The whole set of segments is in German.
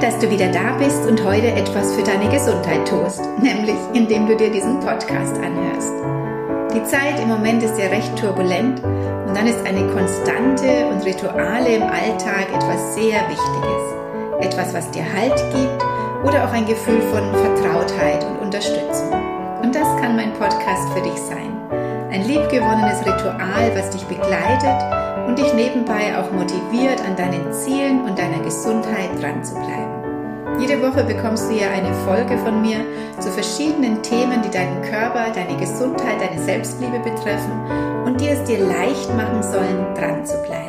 Dass du wieder da bist und heute etwas für deine Gesundheit tust, nämlich indem du dir diesen Podcast anhörst. Die Zeit im Moment ist ja recht turbulent und dann ist eine Konstante und Rituale im Alltag etwas sehr Wichtiges. Etwas, was dir Halt gibt oder auch ein Gefühl von Vertrautheit und Unterstützung. Und das kann mein Podcast für dich sein. Ein liebgewonnenes Ritual, was dich begleitet und dich nebenbei auch motiviert, an deinen Zielen und deiner Gesundheit dran zu bleiben. Jede Woche bekommst du ja eine Folge von mir zu verschiedenen Themen, die deinen Körper, deine Gesundheit, deine Selbstliebe betreffen und die es dir leicht machen sollen, dran zu bleiben.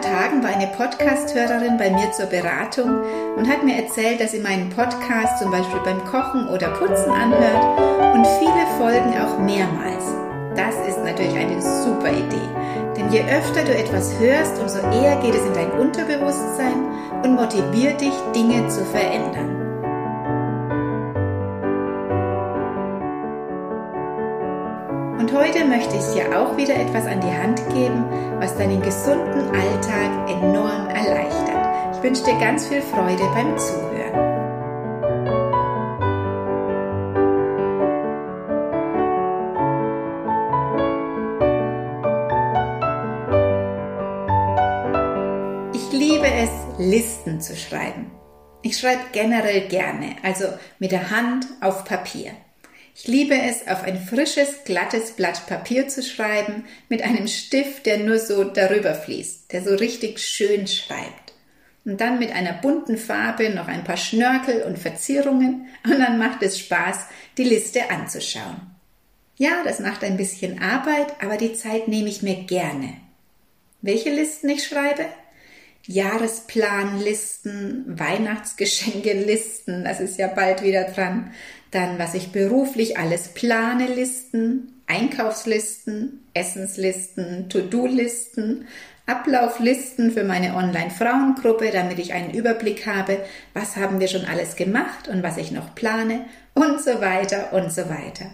Tagen war eine Podcast-Hörerin bei mir zur Beratung und hat mir erzählt, dass sie meinen Podcast zum Beispiel beim Kochen oder Putzen anhört und viele folgen auch mehrmals. Das ist natürlich eine super Idee, denn je öfter du etwas hörst, umso eher geht es in dein Unterbewusstsein und motiviert dich, Dinge zu verändern. Heute möchte ich dir auch wieder etwas an die Hand geben, was deinen gesunden Alltag enorm erleichtert. Ich wünsche dir ganz viel Freude beim Zuhören. Listen zu schreiben. Ich schreibe generell gerne, also mit der Hand auf Papier. Ich liebe es, auf ein frisches, glattes Blatt Papier zu schreiben, mit einem Stift, der nur so darüber fließt, der so richtig schön schreibt. Und dann mit einer bunten Farbe noch ein paar Schnörkel und Verzierungen und dann macht es Spaß, die Liste anzuschauen. Ja, das macht ein bisschen Arbeit, aber die Zeit nehme ich mir gerne. Welche Listen ich schreibe? Jahresplanlisten, Weihnachtsgeschenkelisten, das ist ja bald wieder dran. Dann, was ich beruflich alles plane, Listen, Einkaufslisten, Essenslisten, To-Do-Listen, Ablauflisten für meine Online-Frauengruppe, damit ich einen Überblick habe, was haben wir schon alles gemacht und was ich noch plane und so weiter und so weiter.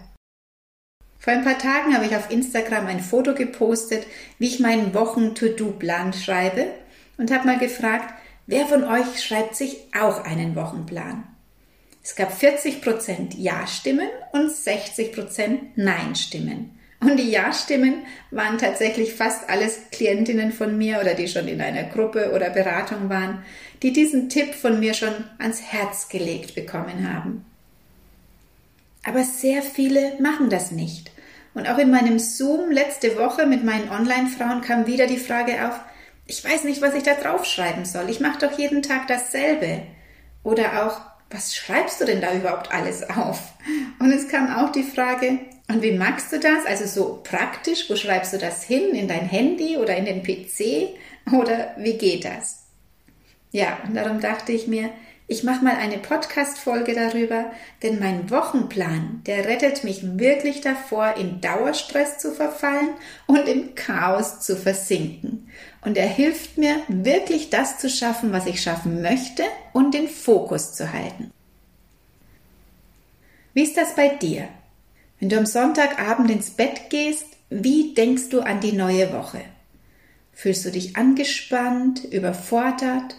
Vor ein paar Tagen habe ich auf Instagram ein Foto gepostet, wie ich meinen Wochen-To-Do-Plan schreibe und habe mal gefragt, wer von euch schreibt sich auch einen Wochenplan? Es gab 40% Ja-Stimmen und 60% Nein-Stimmen. Und die Ja-Stimmen waren tatsächlich fast alles Klientinnen von mir oder die schon in einer Gruppe oder Beratung waren, die diesen Tipp von mir schon ans Herz gelegt bekommen haben. Aber sehr viele machen das nicht. Und auch in meinem Zoom letzte Woche mit meinen Online-Frauen kam wieder die Frage auf, ich weiß nicht, was ich da draufschreiben soll. Ich mache doch jeden Tag dasselbe. Oder auch, was schreibst du denn da überhaupt alles auf? Und es kam auch die Frage, und wie magst du das? Also so praktisch, wo schreibst du das hin? In dein Handy oder in den PC? Oder wie geht das? Ja, und darum dachte ich mir, ich mache mal eine Podcast-Folge darüber, denn mein Wochenplan, der rettet mich wirklich davor, in Dauerstress zu verfallen und im Chaos zu versinken. Und er hilft mir, wirklich das zu schaffen, was ich schaffen möchte und den Fokus zu halten. Wie ist das bei dir? Wenn du am Sonntagabend ins Bett gehst, wie denkst du an die neue Woche? Fühlst du dich angespannt, überfordert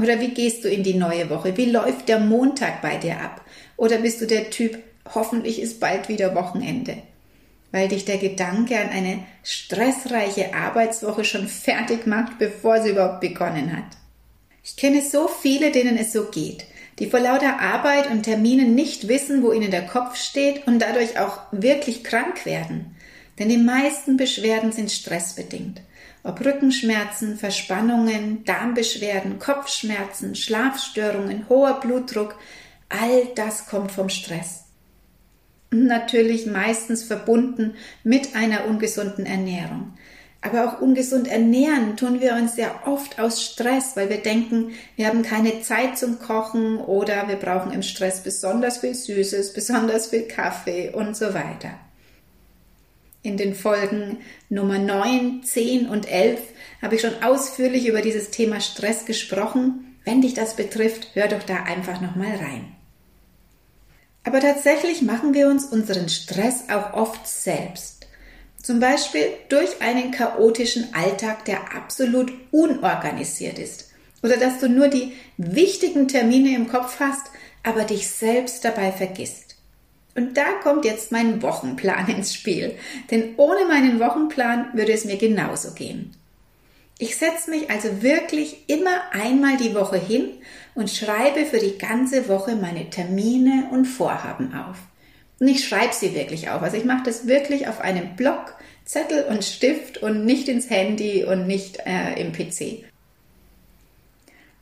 oder wie gehst du in die neue Woche? Wie läuft der Montag bei dir ab? Oder bist du der Typ, hoffentlich ist bald wieder Wochenende? Weil dich der Gedanke an eine stressreiche Arbeitswoche schon fertig macht, bevor sie überhaupt begonnen hat. Ich kenne so viele, denen es so geht, die vor lauter Arbeit und Terminen nicht wissen, wo ihnen der Kopf steht und dadurch auch wirklich krank werden. Denn die meisten Beschwerden sind stressbedingt ob Rückenschmerzen, Verspannungen, Darmbeschwerden, Kopfschmerzen, Schlafstörungen, hoher Blutdruck, all das kommt vom Stress. Natürlich meistens verbunden mit einer ungesunden Ernährung. Aber auch ungesund ernähren tun wir uns sehr oft aus Stress, weil wir denken, wir haben keine Zeit zum Kochen oder wir brauchen im Stress besonders viel Süßes, besonders viel Kaffee und so weiter. In den Folgen Nummer 9, 10 und 11 habe ich schon ausführlich über dieses Thema Stress gesprochen. Wenn dich das betrifft, hör doch da einfach nochmal rein. Aber tatsächlich machen wir uns unseren Stress auch oft selbst. Zum Beispiel durch einen chaotischen Alltag, der absolut unorganisiert ist. Oder dass du nur die wichtigen Termine im Kopf hast, aber dich selbst dabei vergisst. Und da kommt jetzt mein Wochenplan ins Spiel. Denn ohne meinen Wochenplan würde es mir genauso gehen. Ich setze mich also wirklich immer einmal die Woche hin und schreibe für die ganze Woche meine Termine und Vorhaben auf. Und ich schreibe sie wirklich auf. Also ich mache das wirklich auf einem Block, Zettel und Stift und nicht ins Handy und nicht äh, im PC.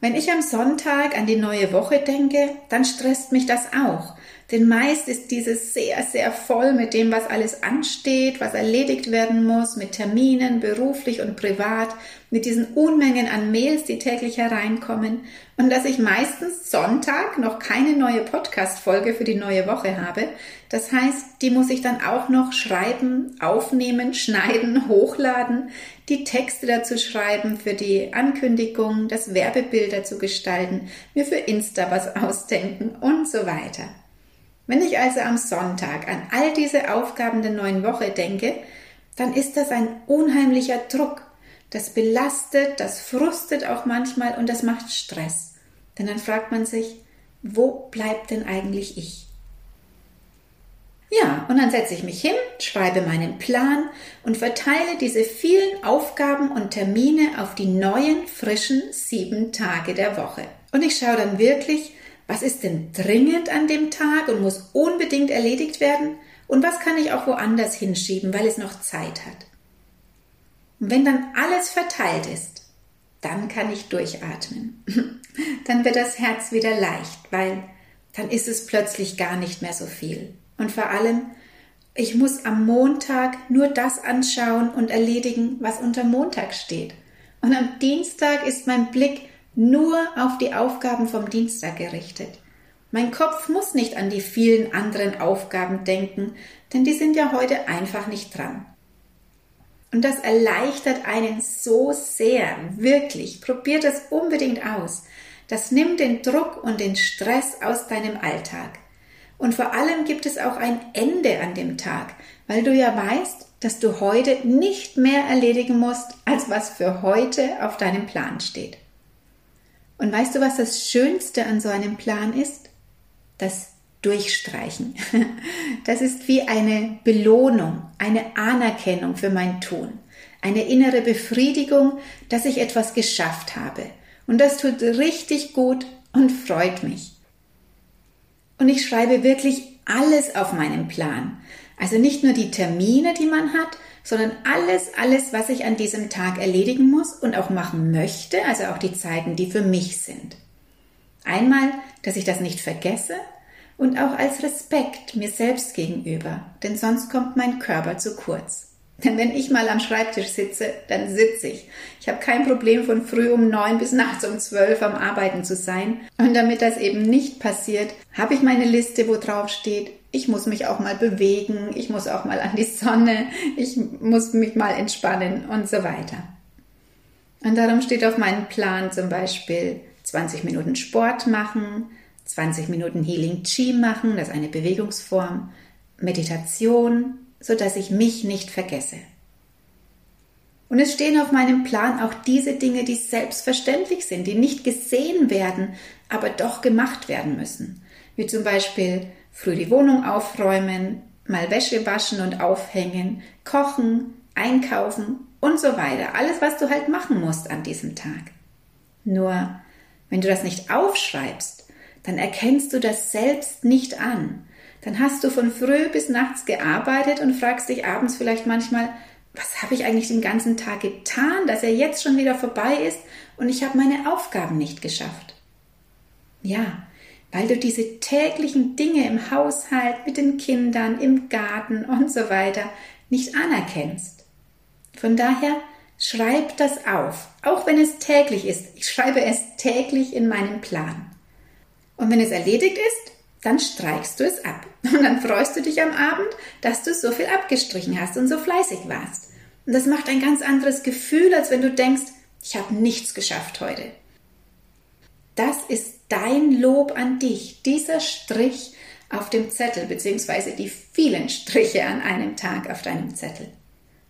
Wenn ich am Sonntag an die neue Woche denke, dann stresst mich das auch. Denn meist ist dieses sehr, sehr voll mit dem, was alles ansteht, was erledigt werden muss, mit Terminen, beruflich und privat, mit diesen Unmengen an Mails, die täglich hereinkommen und dass ich meistens Sonntag noch keine neue Podcast-Folge für die neue Woche habe. Das heißt, die muss ich dann auch noch schreiben, aufnehmen, schneiden, hochladen, die Texte dazu schreiben für die Ankündigung, das Werbebild dazu gestalten, mir für Insta was ausdenken und so weiter. Wenn ich also am Sonntag an all diese Aufgaben der neuen Woche denke, dann ist das ein unheimlicher Druck. Das belastet, das frustet auch manchmal und das macht Stress. Denn dann fragt man sich, wo bleibt denn eigentlich ich? Ja, und dann setze ich mich hin, schreibe meinen Plan und verteile diese vielen Aufgaben und Termine auf die neuen, frischen sieben Tage der Woche. Und ich schaue dann wirklich, was ist denn dringend an dem Tag und muss unbedingt erledigt werden? Und was kann ich auch woanders hinschieben, weil es noch Zeit hat? Und wenn dann alles verteilt ist, dann kann ich durchatmen. dann wird das Herz wieder leicht, weil dann ist es plötzlich gar nicht mehr so viel. Und vor allem, ich muss am Montag nur das anschauen und erledigen, was unter Montag steht. Und am Dienstag ist mein Blick nur auf die Aufgaben vom Dienstag gerichtet. Mein Kopf muss nicht an die vielen anderen Aufgaben denken, denn die sind ja heute einfach nicht dran. Und das erleichtert einen so sehr, wirklich. Probiert es unbedingt aus. Das nimmt den Druck und den Stress aus deinem Alltag. Und vor allem gibt es auch ein Ende an dem Tag, weil du ja weißt, dass du heute nicht mehr erledigen musst, als was für heute auf deinem Plan steht. Und weißt du, was das Schönste an so einem Plan ist? Das Durchstreichen. Das ist wie eine Belohnung, eine Anerkennung für mein Tun, eine innere Befriedigung, dass ich etwas geschafft habe. Und das tut richtig gut und freut mich. Und ich schreibe wirklich alles auf meinen Plan. Also nicht nur die Termine, die man hat, sondern alles, alles, was ich an diesem Tag erledigen muss und auch machen möchte, also auch die Zeiten, die für mich sind. Einmal, dass ich das nicht vergesse und auch als Respekt mir selbst gegenüber, denn sonst kommt mein Körper zu kurz. Denn wenn ich mal am Schreibtisch sitze, dann sitze ich. Ich habe kein Problem von früh um neun bis nachts um zwölf am Arbeiten zu sein. Und damit das eben nicht passiert, habe ich meine Liste, wo drauf steht, ich muss mich auch mal bewegen, ich muss auch mal an die Sonne, ich muss mich mal entspannen und so weiter. Und darum steht auf meinem Plan zum Beispiel 20 Minuten Sport machen, 20 Minuten Healing Chi machen, das ist eine Bewegungsform, Meditation, so dass ich mich nicht vergesse. Und es stehen auf meinem Plan auch diese Dinge, die selbstverständlich sind, die nicht gesehen werden, aber doch gemacht werden müssen. Wie zum Beispiel früh die Wohnung aufräumen, mal Wäsche waschen und aufhängen, kochen, einkaufen und so weiter. Alles, was du halt machen musst an diesem Tag. Nur, wenn du das nicht aufschreibst, dann erkennst du das selbst nicht an dann hast du von früh bis nachts gearbeitet und fragst dich abends vielleicht manchmal, was habe ich eigentlich den ganzen Tag getan, dass er jetzt schon wieder vorbei ist und ich habe meine Aufgaben nicht geschafft. Ja, weil du diese täglichen Dinge im Haushalt, mit den Kindern, im Garten und so weiter nicht anerkennst. Von daher schreib das auf, auch wenn es täglich ist. Ich schreibe es täglich in meinen Plan. Und wenn es erledigt ist, dann streichst du es ab. Und dann freust du dich am Abend, dass du so viel abgestrichen hast und so fleißig warst. Und das macht ein ganz anderes Gefühl, als wenn du denkst, ich habe nichts geschafft heute. Das ist dein Lob an dich, dieser Strich auf dem Zettel, beziehungsweise die vielen Striche an einem Tag auf deinem Zettel.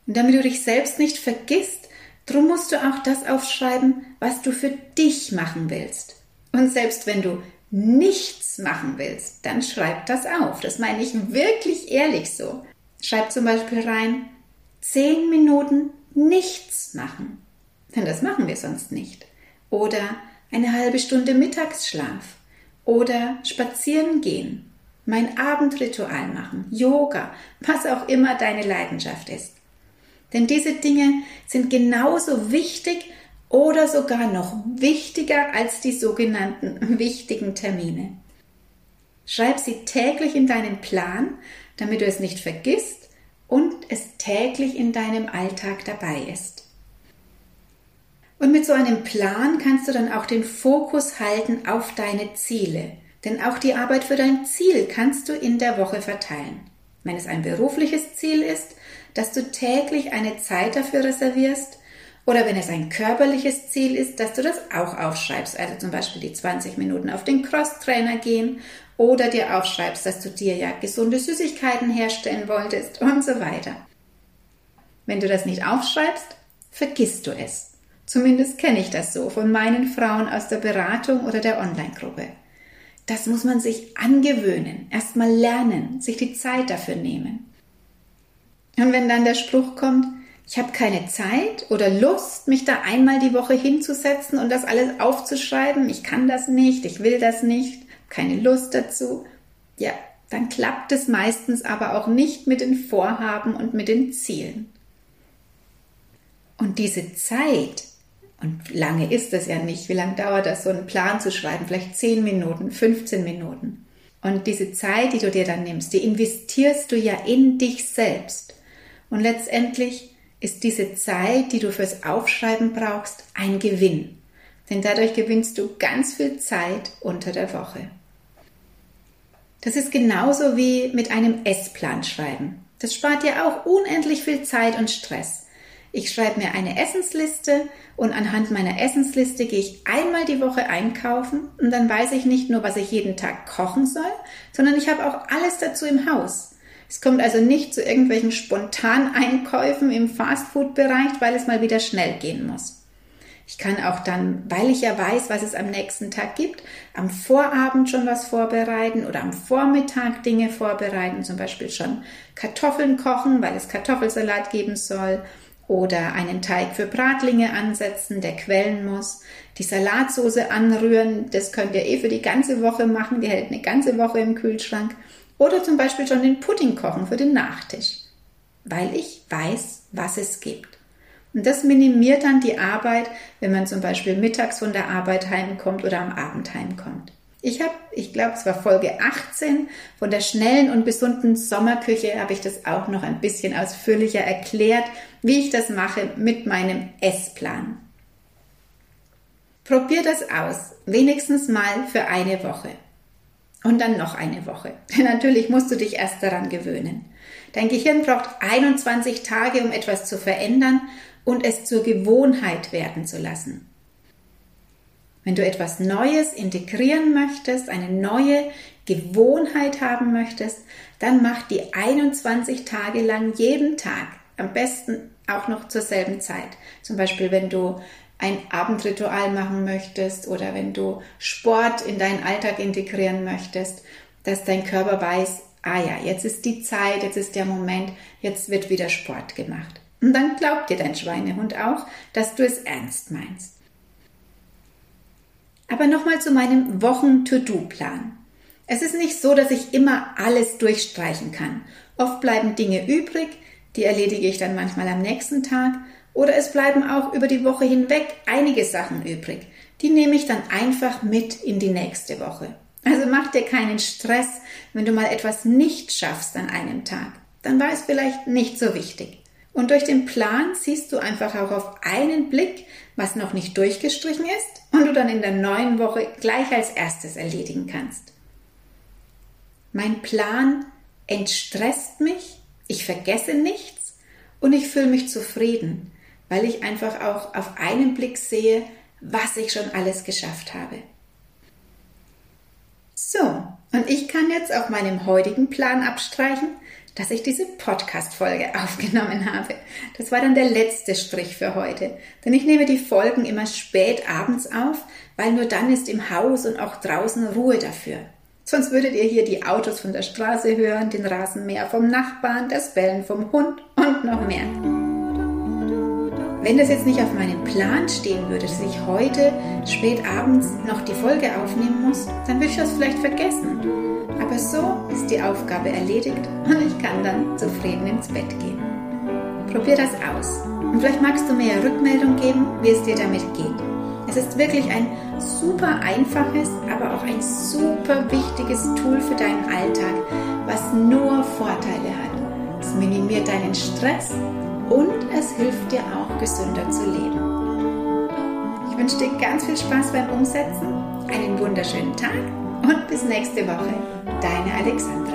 Und damit du dich selbst nicht vergisst, drum musst du auch das aufschreiben, was du für dich machen willst. Und selbst wenn du nichts machen willst, dann schreib das auf. Das meine ich wirklich ehrlich so. Schreib zum Beispiel rein, zehn Minuten nichts machen. Denn das machen wir sonst nicht. Oder eine halbe Stunde Mittagsschlaf. Oder spazieren gehen. Mein Abendritual machen. Yoga. Was auch immer deine Leidenschaft ist. Denn diese Dinge sind genauso wichtig oder sogar noch wichtiger als die sogenannten wichtigen Termine. Schreib sie täglich in deinen Plan, damit du es nicht vergisst und es täglich in deinem Alltag dabei ist. Und mit so einem Plan kannst du dann auch den Fokus halten auf deine Ziele. Denn auch die Arbeit für dein Ziel kannst du in der Woche verteilen. Wenn es ein berufliches Ziel ist, dass du täglich eine Zeit dafür reservierst, oder wenn es ein körperliches Ziel ist, dass du das auch aufschreibst. Also zum Beispiel die 20 Minuten auf den Crosstrainer gehen oder dir aufschreibst, dass du dir ja gesunde Süßigkeiten herstellen wolltest und so weiter. Wenn du das nicht aufschreibst, vergisst du es. Zumindest kenne ich das so von meinen Frauen aus der Beratung oder der Online-Gruppe. Das muss man sich angewöhnen, erstmal lernen, sich die Zeit dafür nehmen. Und wenn dann der Spruch kommt, ich habe keine Zeit oder Lust, mich da einmal die Woche hinzusetzen und das alles aufzuschreiben. Ich kann das nicht, ich will das nicht, keine Lust dazu. Ja, dann klappt es meistens aber auch nicht mit den Vorhaben und mit den Zielen. Und diese Zeit, und lange ist es ja nicht, wie lange dauert das, so einen Plan zu schreiben? Vielleicht 10 Minuten, 15 Minuten. Und diese Zeit, die du dir dann nimmst, die investierst du ja in dich selbst. Und letztendlich ist diese Zeit, die du fürs Aufschreiben brauchst, ein Gewinn. Denn dadurch gewinnst du ganz viel Zeit unter der Woche. Das ist genauso wie mit einem Essplan schreiben. Das spart dir auch unendlich viel Zeit und Stress. Ich schreibe mir eine Essensliste und anhand meiner Essensliste gehe ich einmal die Woche einkaufen und dann weiß ich nicht nur, was ich jeden Tag kochen soll, sondern ich habe auch alles dazu im Haus. Es kommt also nicht zu irgendwelchen Spontaneinkäufen im Fastfood-Bereich, weil es mal wieder schnell gehen muss. Ich kann auch dann, weil ich ja weiß, was es am nächsten Tag gibt, am Vorabend schon was vorbereiten oder am Vormittag Dinge vorbereiten, zum Beispiel schon Kartoffeln kochen, weil es Kartoffelsalat geben soll oder einen Teig für Bratlinge ansetzen, der quellen muss, die Salatsoße anrühren, das könnt ihr eh für die ganze Woche machen, die hält eine ganze Woche im Kühlschrank oder zum Beispiel schon den Pudding kochen für den Nachtisch, weil ich weiß, was es gibt. Und das minimiert dann die Arbeit, wenn man zum Beispiel mittags von der Arbeit heimkommt oder am Abend heimkommt. Ich habe, ich glaube, es war Folge 18 von der schnellen und gesunden Sommerküche, habe ich das auch noch ein bisschen ausführlicher erklärt, wie ich das mache mit meinem Essplan. Probier das aus, wenigstens mal für eine Woche. Und dann noch eine Woche. Natürlich musst du dich erst daran gewöhnen. Dein Gehirn braucht 21 Tage, um etwas zu verändern und es zur Gewohnheit werden zu lassen. Wenn du etwas Neues integrieren möchtest, eine neue Gewohnheit haben möchtest, dann mach die 21 Tage lang jeden Tag. Am besten auch noch zur selben Zeit. Zum Beispiel, wenn du ein Abendritual machen möchtest oder wenn du Sport in deinen Alltag integrieren möchtest, dass dein Körper weiß, ah ja, jetzt ist die Zeit, jetzt ist der Moment, jetzt wird wieder Sport gemacht. Und dann glaubt dir dein Schweinehund auch, dass du es ernst meinst. Aber nochmal zu meinem Wochen-To-Do-Plan. Es ist nicht so, dass ich immer alles durchstreichen kann. Oft bleiben Dinge übrig, die erledige ich dann manchmal am nächsten Tag oder es bleiben auch über die Woche hinweg einige Sachen übrig. Die nehme ich dann einfach mit in die nächste Woche. Also mach dir keinen Stress, wenn du mal etwas nicht schaffst an einem Tag. Dann war es vielleicht nicht so wichtig. Und durch den Plan siehst du einfach auch auf einen Blick, was noch nicht durchgestrichen ist und du dann in der neuen Woche gleich als erstes erledigen kannst. Mein Plan entstresst mich, ich vergesse nichts und ich fühle mich zufrieden, weil ich einfach auch auf einen Blick sehe, was ich schon alles geschafft habe. So, und ich kann jetzt auf meinem heutigen Plan abstreichen, dass ich diese Podcast-Folge aufgenommen habe. Das war dann der letzte Strich für heute. Denn ich nehme die Folgen immer spät abends auf, weil nur dann ist im Haus und auch draußen Ruhe dafür. Sonst würdet ihr hier die Autos von der Straße hören, den Rasenmäher vom Nachbarn, das Bellen vom Hund und noch mehr. Wenn das jetzt nicht auf meinem Plan stehen würde, dass ich heute spät abends noch die Folge aufnehmen muss, dann würde ich das vielleicht vergessen. Aber so ist die Aufgabe erledigt und ich kann dann zufrieden ins Bett gehen. Probier das aus. Und vielleicht magst du mir ja Rückmeldung geben, wie es dir damit geht. Es ist wirklich ein super einfaches, aber auch ein super wichtiges Tool für deinen Alltag, was nur Vorteile hat. Es minimiert deinen Stress und es hilft dir auch gesünder zu leben. Ich wünsche dir ganz viel Spaß beim Umsetzen, einen wunderschönen Tag und bis nächste Woche. Deine Alexandra.